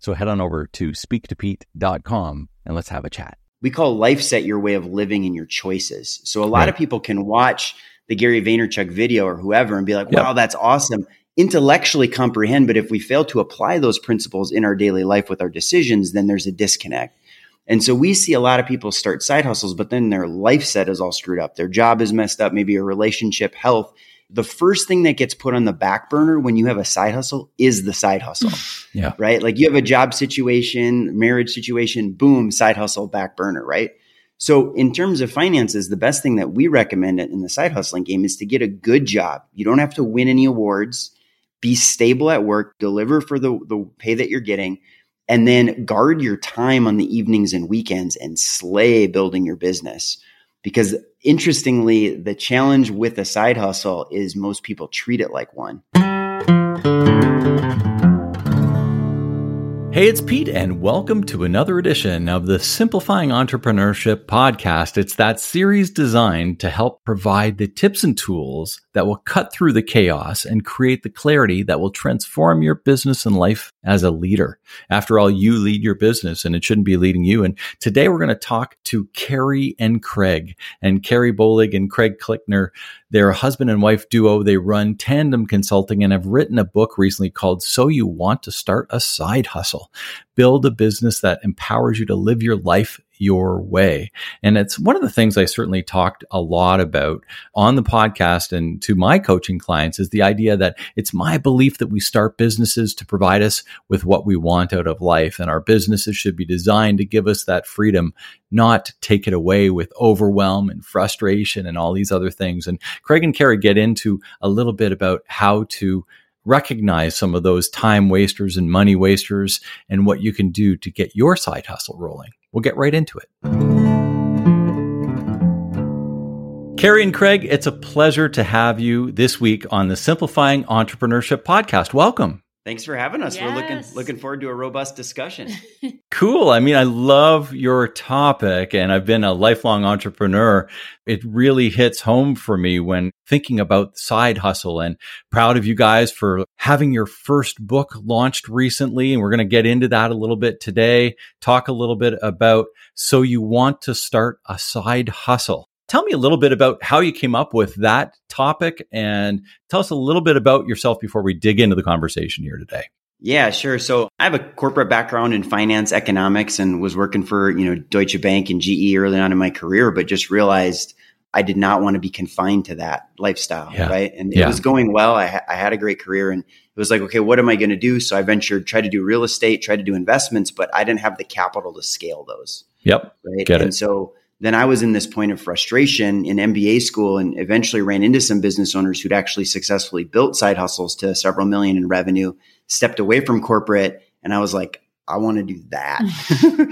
So head on over to speaktopete.com and let's have a chat. We call life set your way of living and your choices. So a lot right. of people can watch the Gary Vaynerchuk video or whoever and be like, wow, yep. that's awesome. Intellectually comprehend, but if we fail to apply those principles in our daily life with our decisions, then there's a disconnect. And so we see a lot of people start side hustles, but then their life set is all screwed up. Their job is messed up, maybe a relationship, health, the first thing that gets put on the back burner when you have a side hustle is the side hustle. yeah. Right. Like you have a job situation, marriage situation, boom, side hustle, back burner. Right. So in terms of finances, the best thing that we recommend in the side hustling game is to get a good job. You don't have to win any awards, be stable at work, deliver for the, the pay that you're getting, and then guard your time on the evenings and weekends and slay building your business because interestingly, the challenge with a side hustle is most people treat it like one. Hey, it's Pete, and welcome to another edition of the Simplifying Entrepreneurship podcast. It's that series designed to help provide the tips and tools that will cut through the chaos and create the clarity that will transform your business and life as a leader. After all, you lead your business and it shouldn't be leading you. And today we're going to talk to Carrie and Craig and Carrie Bohlig and Craig Clickner they're a husband and wife duo. They run Tandem Consulting and have written a book recently called So You Want to Start a Side Hustle. Build a business that empowers you to live your life your way. And it's one of the things I certainly talked a lot about on the podcast and to my coaching clients is the idea that it's my belief that we start businesses to provide us with what we want out of life. And our businesses should be designed to give us that freedom, not take it away with overwhelm and frustration and all these other things. And Craig and Carrie get into a little bit about how to recognize some of those time wasters and money wasters and what you can do to get your side hustle rolling. We'll get right into it. Carrie and Craig, it's a pleasure to have you this week on the Simplifying Entrepreneurship podcast. Welcome. Thanks for having us. Yes. We're looking looking forward to a robust discussion. cool. I mean, I love your topic and I've been a lifelong entrepreneur. It really hits home for me when thinking about side hustle and proud of you guys for having your first book launched recently and we're going to get into that a little bit today. Talk a little bit about so you want to start a side hustle. Tell me a little bit about how you came up with that topic and tell us a little bit about yourself before we dig into the conversation here today. Yeah, sure. So I have a corporate background in finance economics and was working for, you know, Deutsche Bank and GE early on in my career, but just realized I did not want to be confined to that lifestyle. Yeah. Right. And yeah. it was going well. I, ha- I had a great career and it was like, okay, what am I going to do? So I ventured, tried to do real estate, tried to do investments, but I didn't have the capital to scale those. Yep. Right. Get and it. so then I was in this point of frustration in MBA school and eventually ran into some business owners who'd actually successfully built side hustles to several million in revenue, stepped away from corporate. And I was like, I want to do that.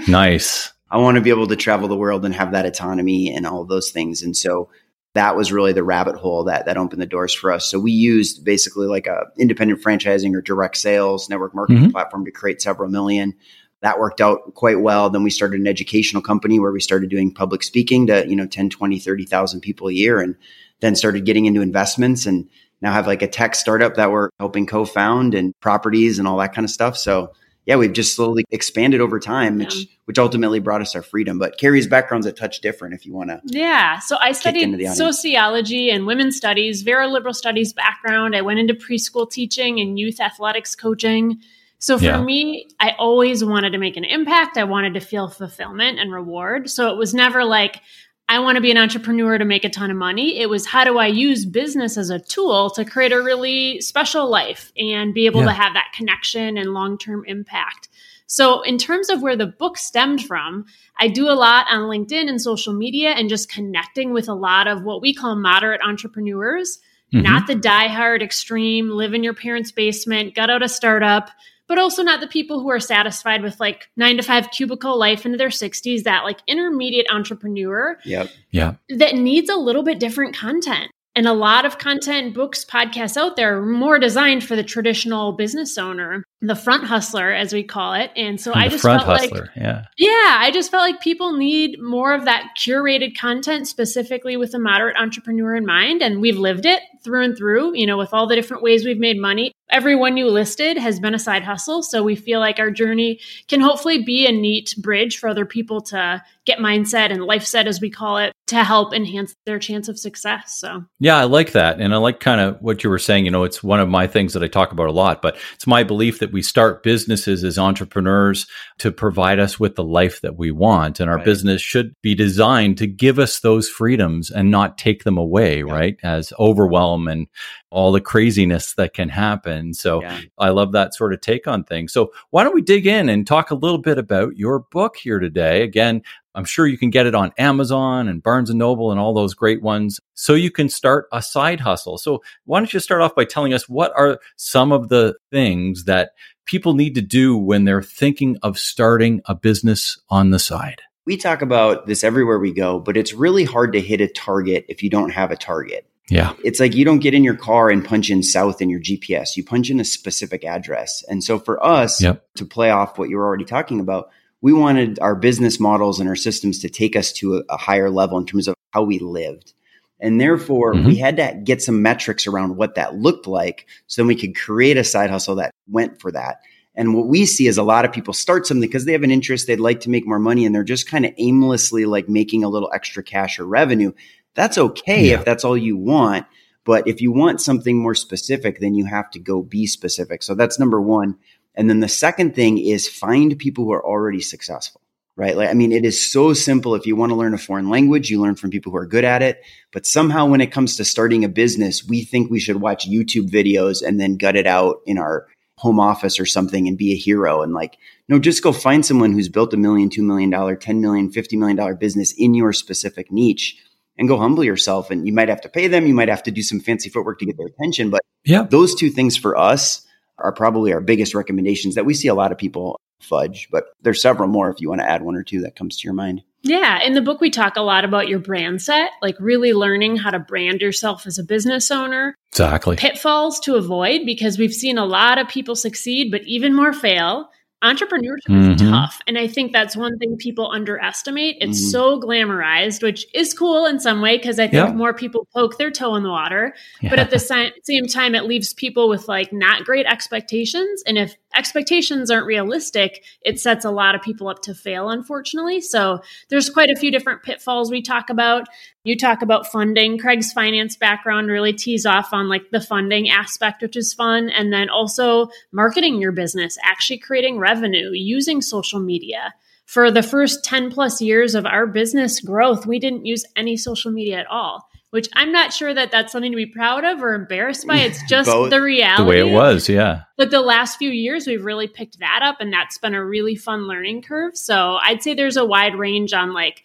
nice. I want to be able to travel the world and have that autonomy and all those things. And so that was really the rabbit hole that that opened the doors for us. So we used basically like a independent franchising or direct sales network marketing mm-hmm. platform to create several million that worked out quite well. Then we started an educational company where we started doing public speaking to, you know, 10, 20, 30,000 people a year and then started getting into investments and now have like a tech startup that we're helping co-found and properties and all that kind of stuff. So yeah, we've just slowly expanded over time, yeah. which which ultimately brought us our freedom. But Carrie's background's a touch different if you want to. Yeah. So I studied sociology and women's studies, very liberal studies background. I went into preschool teaching and youth athletics coaching. So for yeah. me, I always wanted to make an impact. I wanted to feel fulfillment and reward. So it was never like, I want to be an entrepreneur to make a ton of money. It was how do I use business as a tool to create a really special life and be able yeah. to have that connection and long term impact. So, in terms of where the book stemmed from, I do a lot on LinkedIn and social media and just connecting with a lot of what we call moderate entrepreneurs, mm-hmm. not the die-hard extreme, live in your parents' basement, gut out a startup, but also not the people who are satisfied with like nine to five cubicle life into their 60s, that like intermediate entrepreneur. Yep. Yeah. That needs a little bit different content. And a lot of content, books, podcasts out there are more designed for the traditional business owner, the front hustler, as we call it. And so and I just felt hustler, like, yeah, yeah, I just felt like people need more of that curated content, specifically with a moderate entrepreneur in mind. And we've lived it through and through, you know, with all the different ways we've made money. Everyone you listed has been a side hustle. So we feel like our journey can hopefully be a neat bridge for other people to get mindset and life set, as we call it, to help enhance their chance of success. So, yeah, I like that. And I like kind of what you were saying. You know, it's one of my things that I talk about a lot, but it's my belief that we start businesses as entrepreneurs to provide us with the life that we want. And our right. business should be designed to give us those freedoms and not take them away, yeah. right? As overwhelm and all the craziness that can happen. So yeah. I love that sort of take on things. So why don't we dig in and talk a little bit about your book here today? Again, I'm sure you can get it on Amazon and Barnes and Noble and all those great ones. So you can start a side hustle. So why don't you start off by telling us what are some of the things that people need to do when they're thinking of starting a business on the side? We talk about this everywhere we go, but it's really hard to hit a target if you don't have a target. Yeah. It's like you don't get in your car and punch in south in your GPS. You punch in a specific address. And so for us yep. to play off what you were already talking about, we wanted our business models and our systems to take us to a, a higher level in terms of how we lived. And therefore, mm-hmm. we had to get some metrics around what that looked like so then we could create a side hustle that went for that. And what we see is a lot of people start something because they have an interest, they'd like to make more money, and they're just kind of aimlessly like making a little extra cash or revenue. That's okay yeah. if that's all you want. But if you want something more specific, then you have to go be specific. So that's number one. And then the second thing is find people who are already successful, right? Like, I mean, it is so simple. If you want to learn a foreign language, you learn from people who are good at it. But somehow when it comes to starting a business, we think we should watch YouTube videos and then gut it out in our home office or something and be a hero. And like, no, just go find someone who's built a million, two million dollar, 10 million, 50 million dollar business in your specific niche and go humble yourself. And you might have to pay them. You might have to do some fancy footwork to get their attention. But yeah, those two things for us are probably our biggest recommendations that we see a lot of people fudge, but there's several more if you want to add one or two that comes to your mind. Yeah, in the book we talk a lot about your brand set, like really learning how to brand yourself as a business owner. Exactly. Pitfalls to avoid because we've seen a lot of people succeed but even more fail entrepreneurship mm-hmm. is tough and i think that's one thing people underestimate it's mm-hmm. so glamorized which is cool in some way because i think yeah. more people poke their toe in the water yeah. but at the same time it leaves people with like not great expectations and if expectations aren't realistic it sets a lot of people up to fail unfortunately so there's quite a few different pitfalls we talk about you talk about funding. Craig's finance background really tees off on like the funding aspect, which is fun. And then also marketing your business, actually creating revenue using social media. For the first 10 plus years of our business growth, we didn't use any social media at all which I'm not sure that that's something to be proud of or embarrassed by. It's just the reality. The way it was, yeah. But the last few years, we've really picked that up, and that's been a really fun learning curve. So I'd say there's a wide range on like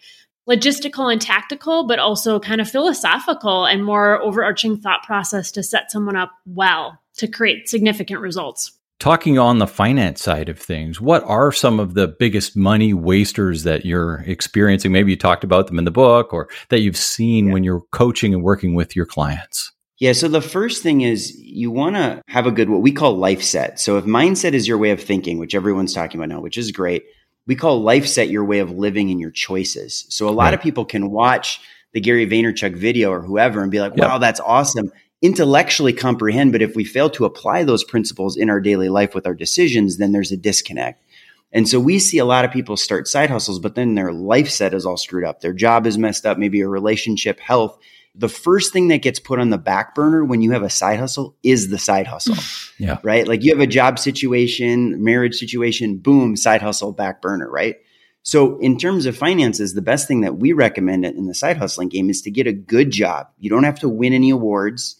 logistical and tactical, but also kind of philosophical and more overarching thought process to set someone up well to create significant results. Talking on the finance side of things, what are some of the biggest money wasters that you're experiencing? Maybe you talked about them in the book or that you've seen yeah. when you're coaching and working with your clients. Yeah. So the first thing is you want to have a good, what we call life set. So if mindset is your way of thinking, which everyone's talking about now, which is great, we call life set your way of living and your choices. So a lot right. of people can watch the Gary Vaynerchuk video or whoever and be like, wow, yep. that's awesome. Intellectually comprehend, but if we fail to apply those principles in our daily life with our decisions, then there's a disconnect. And so we see a lot of people start side hustles, but then their life set is all screwed up. Their job is messed up, maybe a relationship, health, the first thing that gets put on the back burner when you have a side hustle is the side hustle. yeah. Right. Like you have a job situation, marriage situation, boom, side hustle, back burner. Right. So in terms of finances, the best thing that we recommend in the side hustling game is to get a good job. You don't have to win any awards.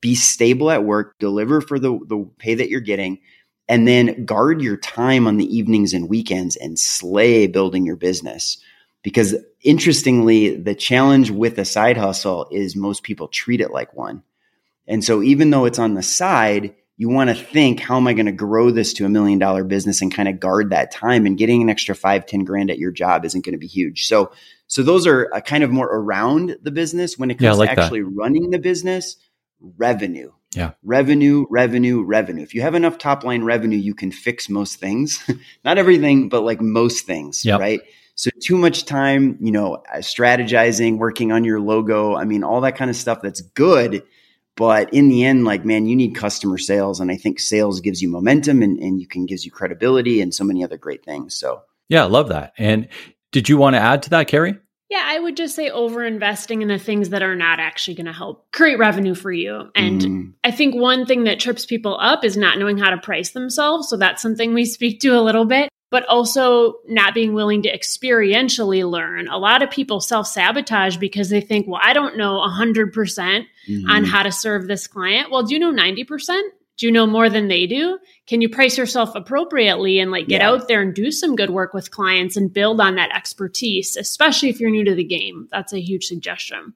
Be stable at work, deliver for the, the pay that you're getting, and then guard your time on the evenings and weekends and slay building your business because interestingly, the challenge with a side hustle is most people treat it like one. And so even though it's on the side, you want to think, how am I going to grow this to a million dollar business and kind of guard that time and getting an extra five, 10 grand at your job isn't going to be huge. So, so those are uh, kind of more around the business when it comes yeah, like to actually that. running the business, revenue. Yeah. Revenue, revenue, revenue. If you have enough top line revenue, you can fix most things. Not everything, but like most things, yep. right? So too much time, you know, uh, strategizing, working on your logo, I mean, all that kind of stuff that's good but in the end, like, man, you need customer sales. And I think sales gives you momentum and, and you can gives you credibility and so many other great things. So yeah, I love that. And did you want to add to that, Carrie? Yeah, I would just say over investing in the things that are not actually going to help create revenue for you. And mm. I think one thing that trips people up is not knowing how to price themselves. So that's something we speak to a little bit but also not being willing to experientially learn. A lot of people self sabotage because they think, well, I don't know 100% mm hmm on how to serve this client. Well, do you know 90%? Do you know more than they do? Can you price yourself appropriately and like get yeah. out there and do some good work with clients and build on that expertise, especially if you're new to the game? That's a huge suggestion.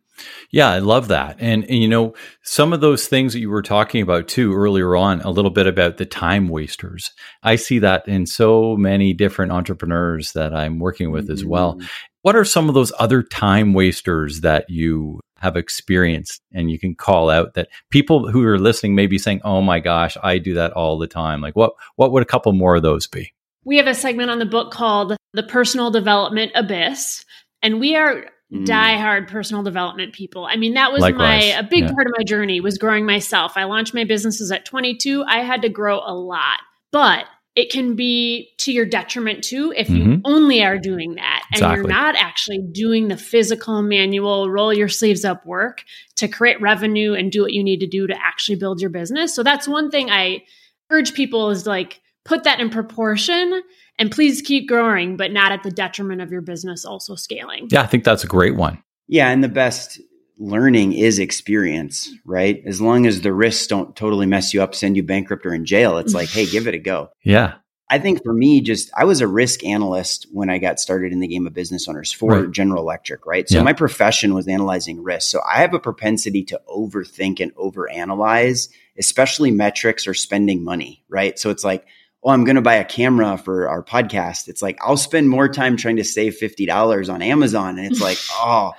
Yeah, I love that. And, and, you know, some of those things that you were talking about too earlier on, a little bit about the time wasters. I see that in so many different entrepreneurs that I'm working with mm-hmm. as well. What are some of those other time wasters that you have experienced and you can call out that people who are listening may be saying, "Oh my gosh, I do that all the time." Like what what would a couple more of those be? We have a segment on the book called The Personal Development Abyss, and we are mm. diehard personal development people. I mean, that was Likewise. my a big yeah. part of my journey was growing myself. I launched my businesses at 22. I had to grow a lot. But it can be to your detriment too if you mm-hmm. only are doing that and exactly. you're not actually doing the physical manual roll your sleeves up work to create revenue and do what you need to do to actually build your business so that's one thing i urge people is like put that in proportion and please keep growing but not at the detriment of your business also scaling yeah i think that's a great one yeah and the best learning is experience, right? As long as the risks don't totally mess you up, send you bankrupt or in jail, it's like, hey, give it a go. Yeah. I think for me, just I was a risk analyst when I got started in the game of business owners for right. General Electric, right? So yeah. my profession was analyzing risk. So I have a propensity to overthink and overanalyze, especially metrics or spending money, right? So it's like, oh, I'm going to buy a camera for our podcast. It's like, I'll spend more time trying to save $50 on Amazon. And it's like, oh,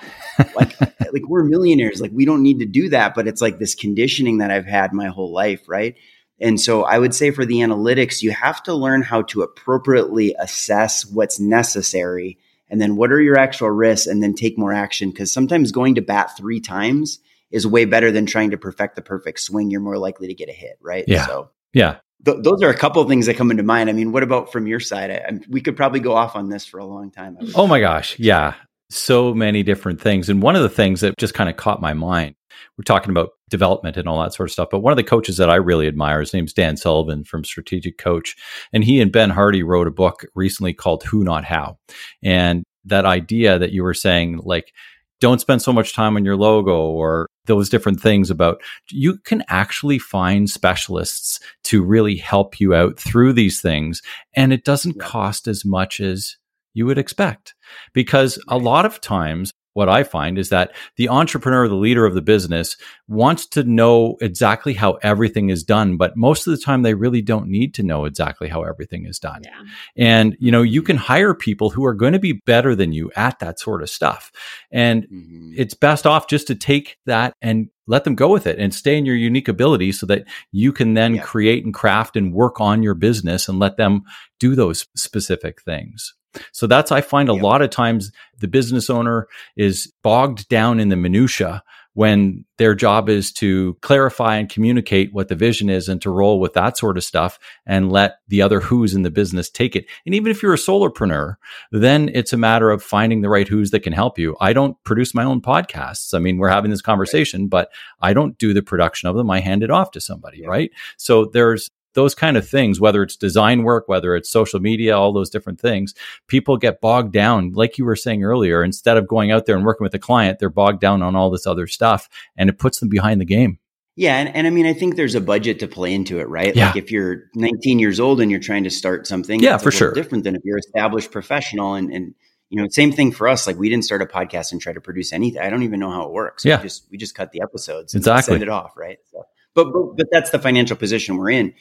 like, like we're millionaires. Like we don't need to do that. But it's like this conditioning that I've had my whole life. Right. And so I would say for the analytics, you have to learn how to appropriately assess what's necessary and then what are your actual risks and then take more action. Cause sometimes going to bat three times is way better than trying to perfect the perfect swing. You're more likely to get a hit. Right. Yeah. So yeah th- those are a couple of things that come into mind. I mean, what about from your side? I, I, we could probably go off on this for a long time. Oh my gosh. Yeah. So many different things. And one of the things that just kind of caught my mind, we're talking about development and all that sort of stuff. But one of the coaches that I really admire, his name's Dan Sullivan from Strategic Coach. And he and Ben Hardy wrote a book recently called Who Not How. And that idea that you were saying, like, don't spend so much time on your logo or those different things about you can actually find specialists to really help you out through these things and it doesn't cost as much as you would expect. Because a lot of times what I find is that the entrepreneur, the leader of the business wants to know exactly how everything is done, but most of the time they really don't need to know exactly how everything is done. Yeah. And, you know, you can hire people who are going to be better than you at that sort of stuff. And mm-hmm. it's best off just to take that and let them go with it and stay in your unique ability so that you can then yeah. create and craft and work on your business and let them do those specific things. So that's, I find a lot of times the business owner is bogged down in the minutia when their job is to clarify and communicate what the vision is and to roll with that sort of stuff and let the other who's in the business take it. And even if you're a solopreneur, then it's a matter of finding the right who's that can help you. I don't produce my own podcasts. I mean, we're having this conversation, but I don't do the production of them. I hand it off to somebody, yeah. right? So there's those kind of things, whether it's design work, whether it's social media, all those different things, people get bogged down. Like you were saying earlier, instead of going out there and working with a the client, they're bogged down on all this other stuff and it puts them behind the game. Yeah. And, and I mean, I think there's a budget to play into it, right? Yeah. Like if you're 19 years old and you're trying to start something, yeah, for sure. Different than if you're established professional and, and, you know, same thing for us. Like we didn't start a podcast and try to produce anything. I don't even know how it works. Yeah. We just, we just cut the episodes and exactly. send it off. Right. So But, but but that's the financial position we're in.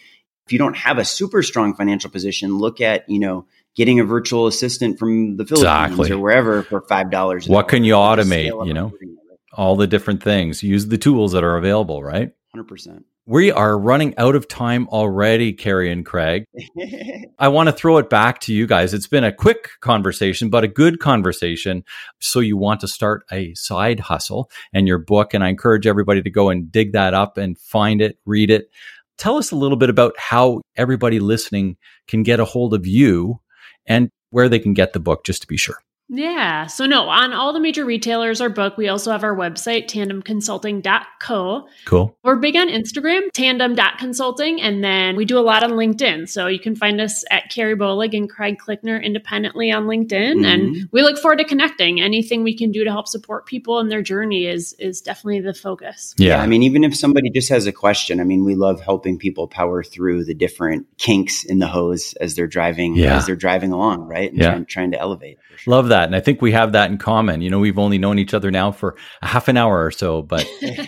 If you don't have a super strong financial position, look at you know getting a virtual assistant from the Philippines exactly. or wherever for five dollars. What can you automate? You know, all the different things. Use the tools that are available. Right. Hundred percent. We are running out of time already, Carrie and Craig. I want to throw it back to you guys. It's been a quick conversation, but a good conversation. So you want to start a side hustle and your book. And I encourage everybody to go and dig that up and find it, read it. Tell us a little bit about how everybody listening can get a hold of you and where they can get the book, just to be sure. Yeah. So, no, on all the major retailers, our book, we also have our website, tandemconsulting.co. Cool. We're big on Instagram, tandem.consulting, and then we do a lot on LinkedIn. So, you can find us at Carrie Bohlig and Craig Clickner independently on LinkedIn. Mm-hmm. And we look forward to connecting. Anything we can do to help support people in their journey is, is definitely the focus. Yeah. yeah. I mean, even if somebody just has a question, I mean, we love helping people power through the different kinks in the hose as they're driving, yeah. as they're driving along, right? And yeah. trying, trying to elevate. Sure. Love that that. And I think we have that in common. You know, we've only known each other now for a half an hour or so, but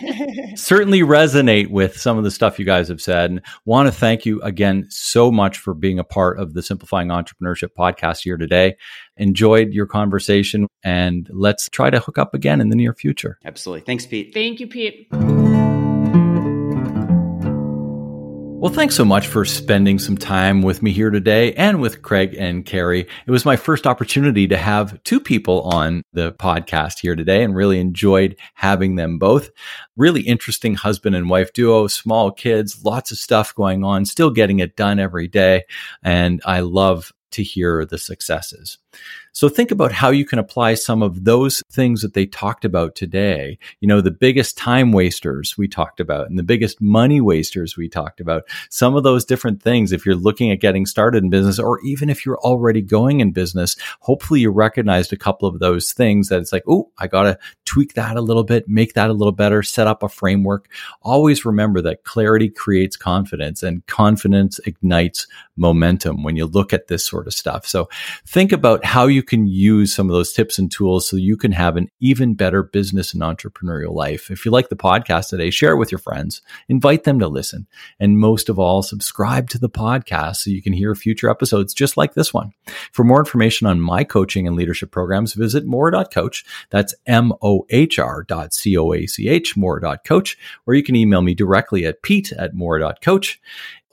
certainly resonate with some of the stuff you guys have said. And want to thank you again so much for being a part of the Simplifying Entrepreneurship podcast here today. Enjoyed your conversation and let's try to hook up again in the near future. Absolutely. Thanks, Pete. Thank you, Pete. Well, thanks so much for spending some time with me here today and with Craig and Carrie. It was my first opportunity to have two people on the podcast here today and really enjoyed having them both. Really interesting husband and wife duo, small kids, lots of stuff going on, still getting it done every day. And I love to hear the successes. So think about how you can apply some of those things that they talked about today. You know, the biggest time wasters we talked about and the biggest money wasters we talked about. Some of those different things, if you're looking at getting started in business, or even if you're already going in business, hopefully you recognized a couple of those things that it's like, oh, I got to tweak that a little bit, make that a little better, set up a framework. Always remember that clarity creates confidence and confidence ignites momentum when you look at this sort stuff. So think about how you can use some of those tips and tools so you can have an even better business and entrepreneurial life. If you like the podcast today, share it with your friends, invite them to listen, and most of all, subscribe to the podcast so you can hear future episodes just like this one. For more information on my coaching and leadership programs, visit mohr.coach. That's M-O-H-R dot C-O-A-C-H, mohr.coach, or you can email me directly at pete at mohr.coach.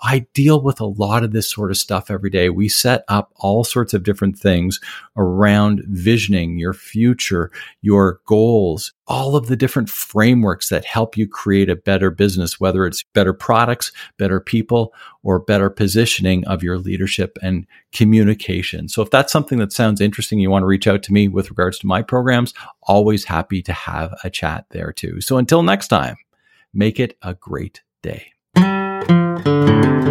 I deal with a lot of this sort of stuff every day. We set up all sorts of different things around visioning your future, your goals, all of the different frameworks that help you create a better business, whether it's better products, better people, or better positioning of your leadership and communication. So if that's something that sounds interesting, you want to reach out to me with regards to my programs, always happy to have a chat there too. So until next time, make it a great day.